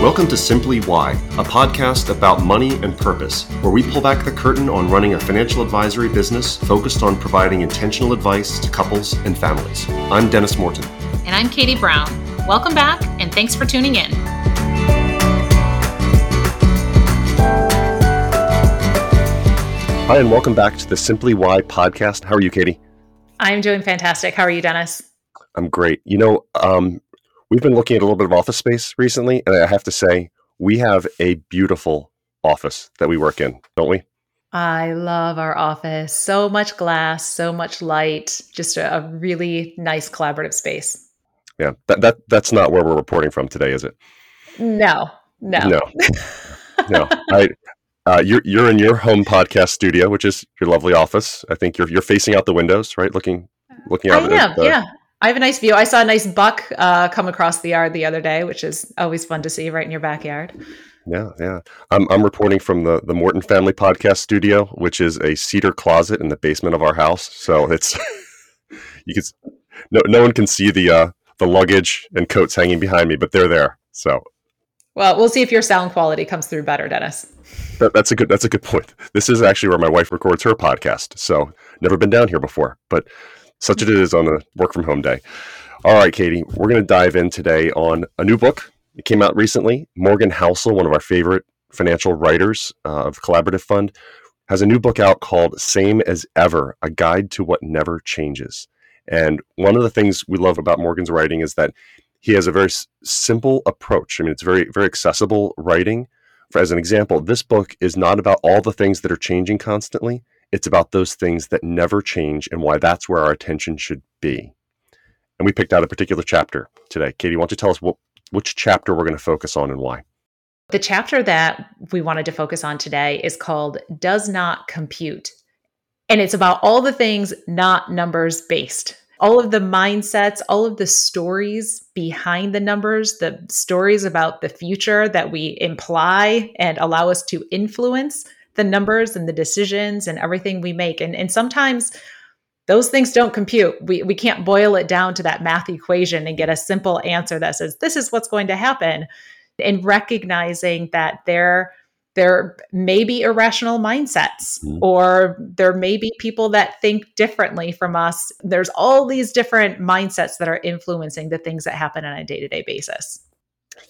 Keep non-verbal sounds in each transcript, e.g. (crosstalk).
Welcome to Simply Why, a podcast about money and purpose, where we pull back the curtain on running a financial advisory business focused on providing intentional advice to couples and families. I'm Dennis Morton. And I'm Katie Brown. Welcome back, and thanks for tuning in. Hi, and welcome back to the Simply Why podcast. How are you, Katie? I'm doing fantastic. How are you, Dennis? I'm great. You know, um, we've been looking at a little bit of office space recently, and I have to say, we have a beautiful office that we work in, don't we? I love our office. So much glass, so much light, just a, a really nice collaborative space. Yeah, that, that that's not where we're reporting from today, is it? No, no, no, no. (laughs) I, uh, you're you're in your home podcast studio, which is your lovely office. I think you're you're facing out the windows, right? Looking looking out. I am, the, yeah. I have a nice view. I saw a nice buck uh, come across the yard the other day, which is always fun to see right in your backyard. Yeah, yeah. I'm I'm reporting from the the Morton Family Podcast Studio, which is a cedar closet in the basement of our house. So it's (laughs) you can no no one can see the uh, the luggage and coats hanging behind me, but they're there. So well, we'll see if your sound quality comes through better, Dennis. That, that's a good that's a good point. This is actually where my wife records her podcast. So never been down here before, but such it is on a work from home day. All right, Katie, we're going to dive in today on a new book. It came out recently. Morgan Housel, one of our favorite financial writers uh, of Collaborative Fund, has a new book out called Same as Ever A Guide to What Never Changes. And one of the things we love about Morgan's writing is that he has a very s- simple approach. I mean, it's very, very accessible writing. For, as an example, this book is not about all the things that are changing constantly. It's about those things that never change and why that's where our attention should be. And we picked out a particular chapter today. Katie, why don't you tell us what, which chapter we're going to focus on and why? The chapter that we wanted to focus on today is called Does Not Compute. And it's about all the things not numbers based. All of the mindsets, all of the stories behind the numbers, the stories about the future that we imply and allow us to influence the numbers and the decisions and everything we make. And, and sometimes those things don't compute. We, we can't boil it down to that math equation and get a simple answer that says, this is what's going to happen. And recognizing that there, there may be irrational mindsets, mm-hmm. or there may be people that think differently from us. There's all these different mindsets that are influencing the things that happen on a day to day basis.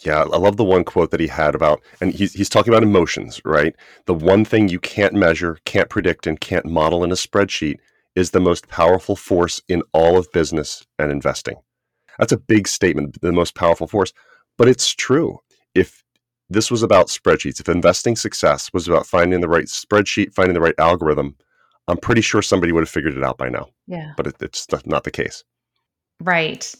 Yeah, I love the one quote that he had about, and he's, he's talking about emotions, right? The one thing you can't measure, can't predict, and can't model in a spreadsheet is the most powerful force in all of business and investing. That's a big statement, the most powerful force, but it's true. If this was about spreadsheets, if investing success was about finding the right spreadsheet, finding the right algorithm, I'm pretty sure somebody would have figured it out by now. Yeah. But it, it's not the case. Right.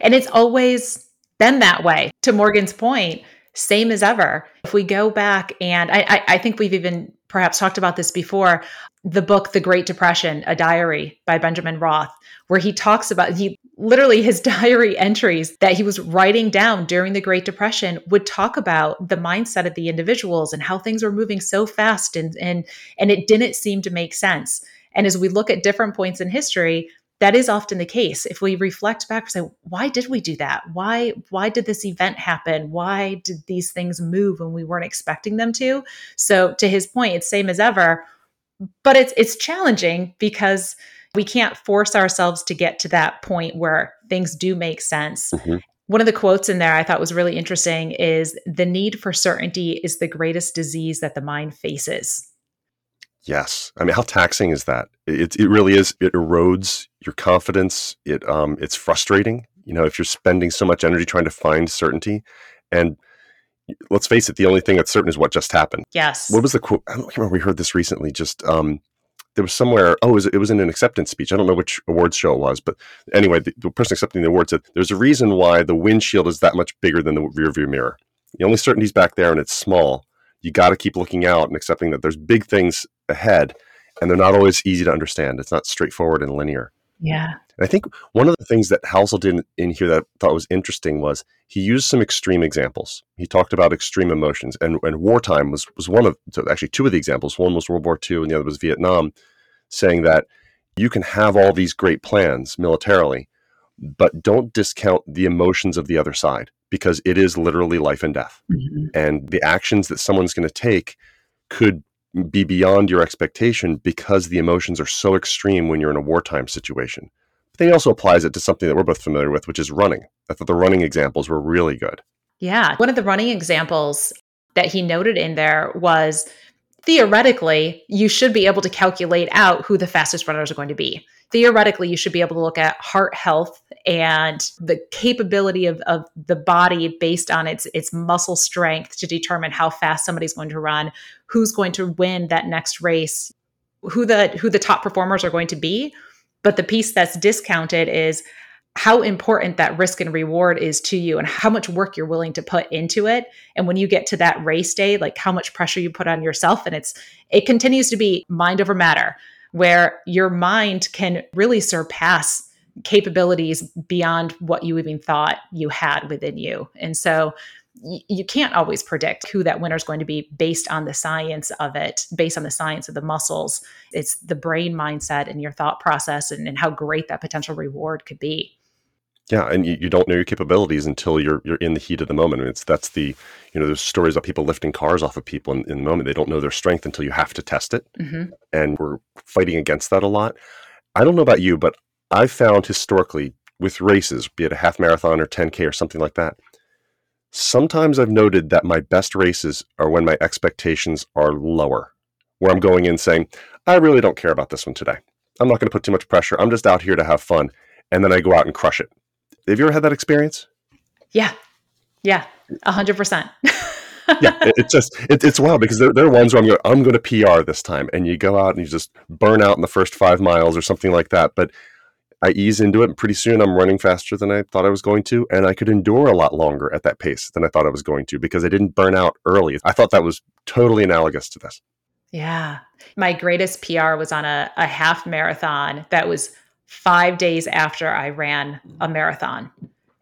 And it's always been that way. To Morgan's point, same as ever. If we go back, and I, I, I, think we've even perhaps talked about this before, the book The Great Depression, a diary by Benjamin Roth, where he talks about he literally his (laughs) diary entries that he was writing down during the Great Depression would talk about the mindset of the individuals and how things were moving so fast and and and it didn't seem to make sense. And as we look at different points in history, that is often the case. If we reflect back say why did we do that? Why why did this event happen? Why did these things move when we weren't expecting them to? So to his point it's same as ever but it's it's challenging because we can't force ourselves to get to that point where things do make sense. Mm-hmm. One of the quotes in there I thought was really interesting is the need for certainty is the greatest disease that the mind faces. Yes, I mean, how taxing is that? It it really is. It erodes your confidence. It um, it's frustrating. You know, if you're spending so much energy trying to find certainty, and let's face it, the only thing that's certain is what just happened. Yes. What was the quote? I don't remember. We heard this recently. Just um, there was somewhere. Oh, it was, it was in an acceptance speech. I don't know which awards show it was, but anyway, the, the person accepting the award said, "There's a reason why the windshield is that much bigger than the rearview mirror. The only certainty is back there, and it's small." You got to keep looking out and accepting that there's big things ahead and they're not always easy to understand. It's not straightforward and linear. Yeah. And I think one of the things that Housel did in here that I thought was interesting was he used some extreme examples. He talked about extreme emotions, and, and wartime was, was one of actually two of the examples. One was World War II, and the other was Vietnam, saying that you can have all these great plans militarily, but don't discount the emotions of the other side. Because it is literally life and death. Mm-hmm. And the actions that someone's going to take could be beyond your expectation because the emotions are so extreme when you're in a wartime situation. But then he also applies it to something that we're both familiar with, which is running. I thought the running examples were really good. Yeah. One of the running examples that he noted in there was theoretically, you should be able to calculate out who the fastest runners are going to be. Theoretically, you should be able to look at heart health and the capability of, of the body based on its its muscle strength to determine how fast somebody's going to run, who's going to win that next race, who the who the top performers are going to be. But the piece that's discounted is how important that risk and reward is to you and how much work you're willing to put into it and when you get to that race day like how much pressure you put on yourself and it's it continues to be mind over matter where your mind can really surpass capabilities beyond what you even thought you had within you and so you can't always predict who that winner is going to be based on the science of it, based on the science of the muscles. It's the brain mindset and your thought process and, and how great that potential reward could be. Yeah, and you, you don't know your capabilities until you're you're in the heat of the moment. And it's that's the you know there's stories about people lifting cars off of people in, in the moment. They don't know their strength until you have to test it, mm-hmm. and we're fighting against that a lot. I don't know about you, but I've found historically with races, be it a half marathon or 10k or something like that, sometimes I've noted that my best races are when my expectations are lower, where I'm going in saying, I really don't care about this one today. I'm not going to put too much pressure. I'm just out here to have fun, and then I go out and crush it have you ever had that experience? Yeah. Yeah. A hundred percent. yeah, it, (laughs) it's just it, it's wild because there, there are ones where I'm going, I'm going to PR this time, and you go out and you just burn out in the first five miles or something like that. But I ease into it, and pretty soon I'm running faster than I thought I was going to, and I could endure a lot longer at that pace than I thought I was going to because I didn't burn out early. I thought that was totally analogous to this. Yeah, my greatest PR was on a, a half marathon that was five days after I ran a marathon.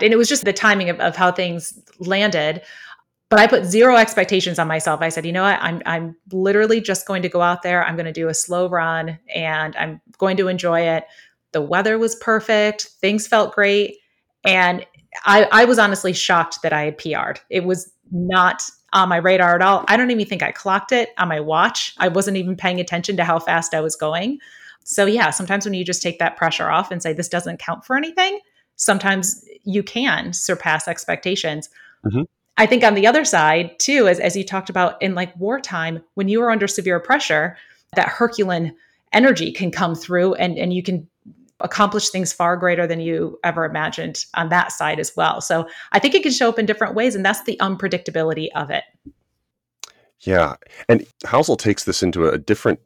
And it was just the timing of, of how things landed. But I put zero expectations on myself. I said, you know what? I'm I'm literally just going to go out there. I'm going to do a slow run and I'm going to enjoy it. The weather was perfect. Things felt great. And I, I was honestly shocked that I had PR'd. It was not on my radar at all. I don't even think I clocked it on my watch. I wasn't even paying attention to how fast I was going. So, yeah, sometimes when you just take that pressure off and say, this doesn't count for anything, sometimes you can surpass expectations. Mm-hmm. I think on the other side, too, as, as you talked about in like wartime, when you are under severe pressure, that Herculean energy can come through and, and you can accomplish things far greater than you ever imagined on that side as well. So I think it can show up in different ways, and that's the unpredictability of it. Yeah. And Housel takes this into a different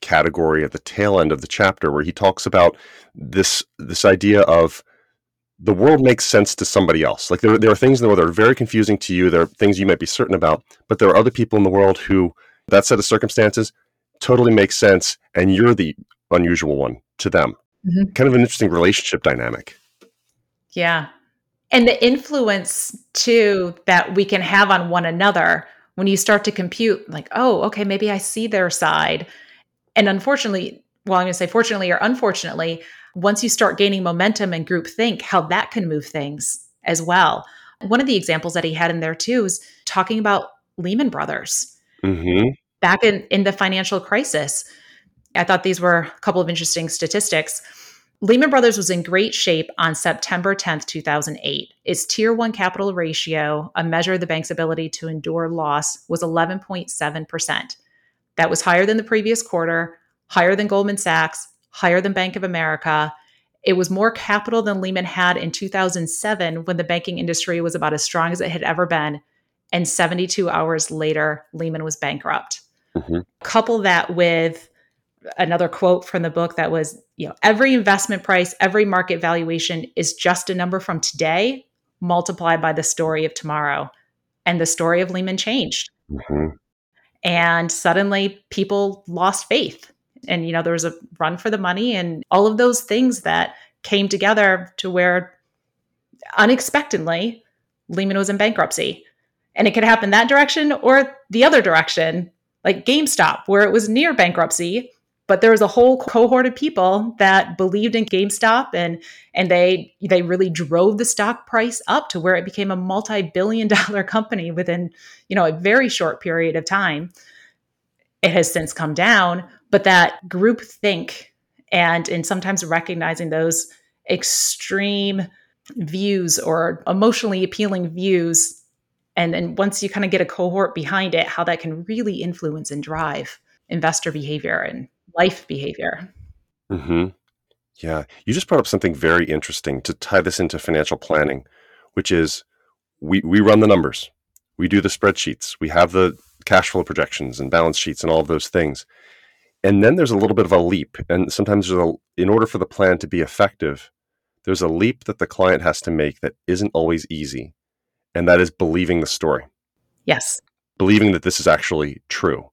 category at the tail end of the chapter where he talks about this this idea of the world makes sense to somebody else. Like there, there are things in the world that are very confusing to you. There are things you might be certain about, but there are other people in the world who that set of circumstances totally makes sense, and you're the unusual one to them. Mm-hmm. Kind of an interesting relationship dynamic. Yeah. And the influence too that we can have on one another when you start to compute, like, oh, okay, maybe I see their side and unfortunately, well, I'm going to say fortunately or unfortunately, once you start gaining momentum and group think, how that can move things as well. One of the examples that he had in there too is talking about Lehman Brothers mm-hmm. back in, in the financial crisis. I thought these were a couple of interesting statistics. Lehman Brothers was in great shape on September 10th, 2008. Its tier one capital ratio, a measure of the bank's ability to endure loss, was 11.7%. That was higher than the previous quarter, higher than Goldman Sachs, higher than Bank of America. It was more capital than Lehman had in 2007 when the banking industry was about as strong as it had ever been. And 72 hours later, Lehman was bankrupt. Mm-hmm. Couple that with another quote from the book that was, you know, every investment price, every market valuation is just a number from today multiplied by the story of tomorrow. And the story of Lehman changed. Mm-hmm and suddenly people lost faith. And you know there was a run for the money and all of those things that came together to where unexpectedly Lehman was in bankruptcy. And it could happen that direction or the other direction like GameStop where it was near bankruptcy but there was a whole cohort of people that believed in GameStop and and they they really drove the stock price up to where it became a multi-billion dollar company within, you know, a very short period of time. It has since come down, but that group think and and sometimes recognizing those extreme views or emotionally appealing views and then once you kind of get a cohort behind it how that can really influence and drive investor behavior and life behavior. hmm Yeah. You just brought up something very interesting to tie this into financial planning, which is we, we run the numbers, we do the spreadsheets, we have the cash flow projections and balance sheets and all of those things. And then there's a little bit of a leap. And sometimes a, in order for the plan to be effective, there's a leap that the client has to make that isn't always easy. And that is believing the story. Yes. Believing that this is actually true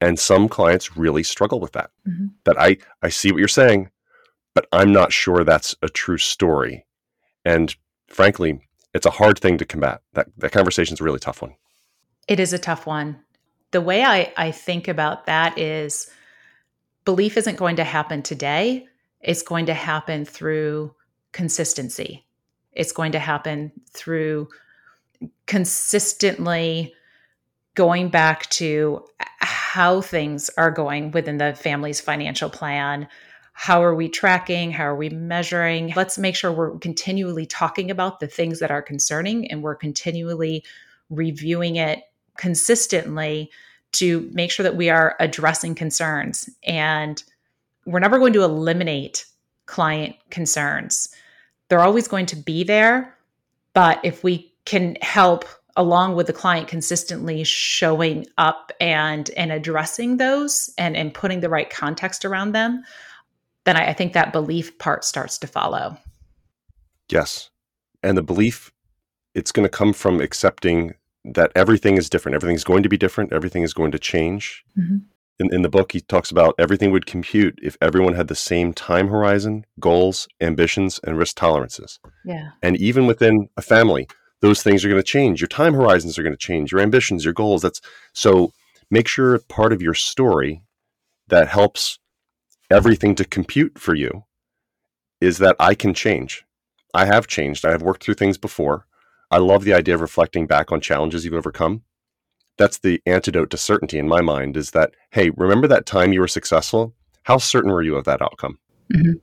and some clients really struggle with that. Mm-hmm. that i i see what you're saying but i'm not sure that's a true story. And frankly it's a hard thing to combat. That that conversation is a really tough one. It is a tough one. The way i i think about that is belief isn't going to happen today. It's going to happen through consistency. It's going to happen through consistently going back to how things are going within the family's financial plan. How are we tracking? How are we measuring? Let's make sure we're continually talking about the things that are concerning and we're continually reviewing it consistently to make sure that we are addressing concerns. And we're never going to eliminate client concerns. They're always going to be there. But if we can help along with the client consistently showing up and and addressing those and and putting the right context around them then I, I think that belief part starts to follow. Yes. And the belief it's going to come from accepting that everything is different. Everything's going to be different. Everything is going to change. Mm-hmm. in, in the book he talks about everything would compute if everyone had the same time horizon goals ambitions and risk tolerances. Yeah. And even within a family those things are going to change. Your time horizons are going to change, your ambitions, your goals. That's so make sure part of your story that helps everything to compute for you is that I can change. I have changed. I have worked through things before. I love the idea of reflecting back on challenges you've overcome. That's the antidote to certainty in my mind is that, hey, remember that time you were successful? How certain were you of that outcome? Mm-hmm.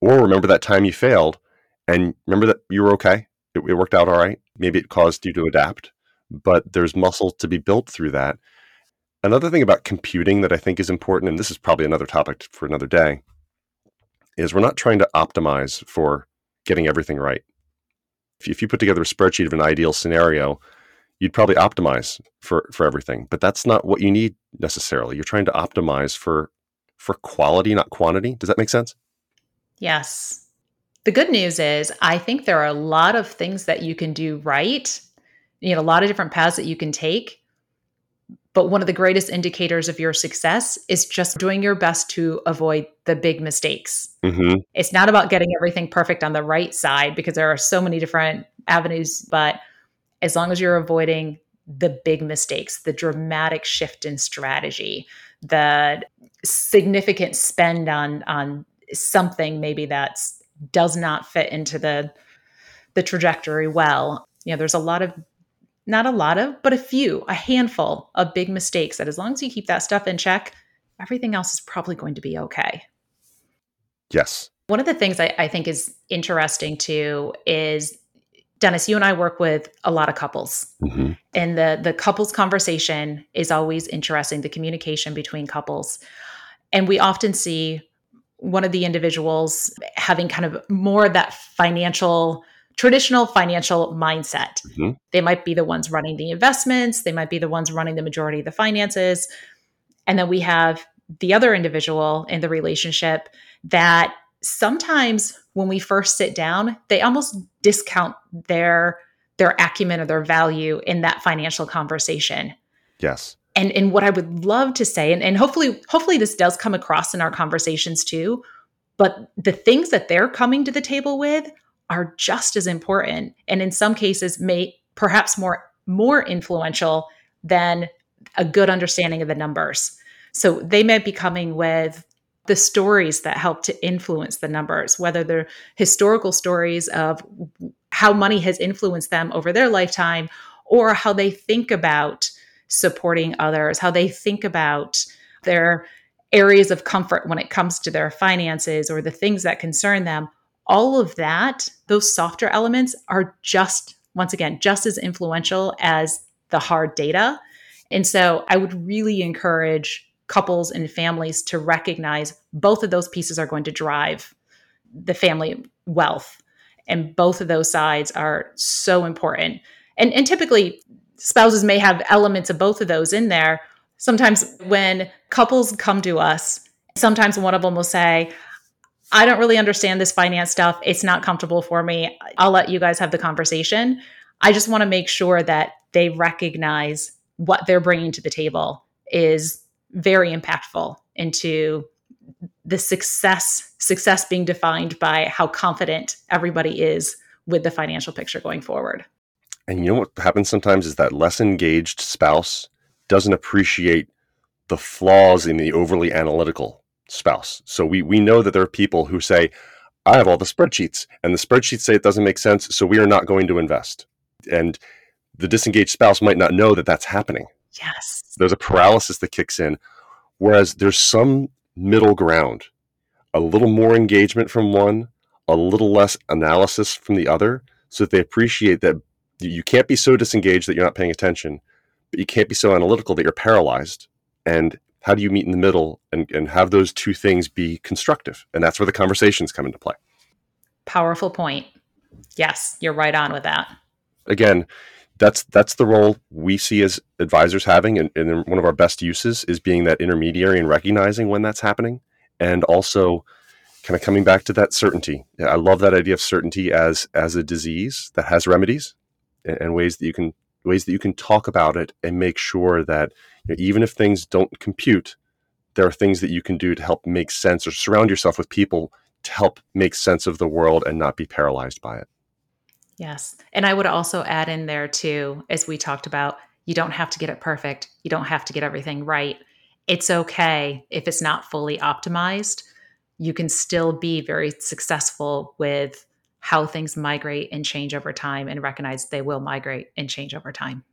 Or remember that time you failed and remember that you were okay? It, it worked out all right. Maybe it caused you to adapt, but there's muscle to be built through that. Another thing about computing that I think is important, and this is probably another topic for another day, is we're not trying to optimize for getting everything right. If you, put together a spreadsheet of an ideal scenario, you'd probably optimize for for everything, but that's not what you need necessarily. You're trying to optimize for for quality, not quantity. Does that make sense? Yes. The good news is, I think there are a lot of things that you can do right, you know, a lot of different paths that you can take. But one of the greatest indicators of your success is just doing your best to avoid the big mistakes. Mm-hmm. It's not about getting everything perfect on the right side because there are so many different avenues. But as long as you're avoiding the big mistakes, the dramatic shift in strategy, the significant spend on on something maybe that's does not fit into the the trajectory well. You know, there's a lot of not a lot of, but a few, a handful of big mistakes that as long as you keep that stuff in check, everything else is probably going to be okay. Yes. One of the things I, I think is interesting too is Dennis, you and I work with a lot of couples. Mm-hmm. And the the couples conversation is always interesting, the communication between couples. And we often see one of the individuals having kind of more of that financial traditional financial mindset. Mm-hmm. They might be the ones running the investments, they might be the ones running the majority of the finances. And then we have the other individual in the relationship that sometimes when we first sit down, they almost discount their their acumen or their value in that financial conversation. Yes and and what i would love to say and, and hopefully hopefully this does come across in our conversations too but the things that they're coming to the table with are just as important and in some cases may perhaps more more influential than a good understanding of the numbers. So they may be coming with the stories that help to influence the numbers, whether they're historical stories of how money has influenced them over their lifetime or how they think about supporting others, how they think about their areas of comfort when it comes to their finances or the things that concern them. All of that, those softer elements are just, once again, just as influential as the hard data. And so I would really encourage couples and families to recognize both of those pieces are going to drive the family wealth. And both of those sides are so important. And, and typically, spouses may have elements of both of those in there. Sometimes when couples come to us, sometimes one of them will say, I don't really understand this finance stuff. It's not comfortable for me. I'll let you guys have the conversation. I just want to make sure that they recognize what they're bringing to the table is very impactful into the success success being defined by how confident everybody is with the financial picture going forward. And you know what happens sometimes is that less engaged spouse doesn't appreciate the flaws in the overly analytical spouse. So we we know that there are people who say, I have all the spreadsheets, and the spreadsheets say it doesn't make sense, so we are not going to invest. And the disengaged spouse might not know that that's happening. Yes. There's a paralysis that kicks in, whereas there's some middle ground, a little more engagement from one, a little less analysis from the other, so that they appreciate that you can't be so disengaged that you're not paying attention, but you can't be so analytical that you're paralyzed. And how do you meet in the middle and, and have those two things be constructive? And that's where the conversations come into play. Powerful point. Yes, you're right on with that. Again, that's that's the role we see as advisors having and, and one of our best uses is being that intermediary and recognizing when that's happening and also kind of coming back to that certainty i love that idea of certainty as as a disease that has remedies and ways that you can ways that you can talk about it and make sure that you know, even if things don't compute there are things that you can do to help make sense or surround yourself with people to help make sense of the world and not be paralyzed by it Yes. And I would also add in there too, as we talked about, you don't have to get it perfect. You don't have to get everything right. It's okay if it's not fully optimized. You can still be very successful with how things migrate and change over time and recognize they will migrate and change over time.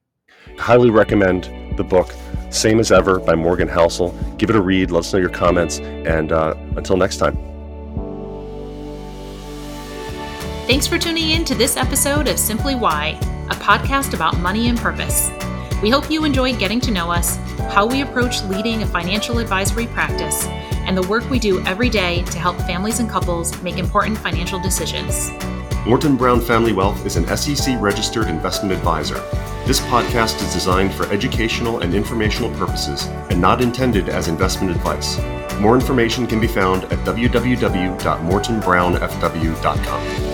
Highly recommend the book Same as Ever by Morgan Housel. Give it a read. Let us know your comments. And uh, until next time. Thanks for tuning in to this episode of Simply Why, a podcast about money and purpose. We hope you enjoyed getting to know us, how we approach leading a financial advisory practice, and the work we do every day to help families and couples make important financial decisions. Morton Brown Family Wealth is an SEC registered investment advisor. This podcast is designed for educational and informational purposes and not intended as investment advice. More information can be found at www.mortonbrownfw.com.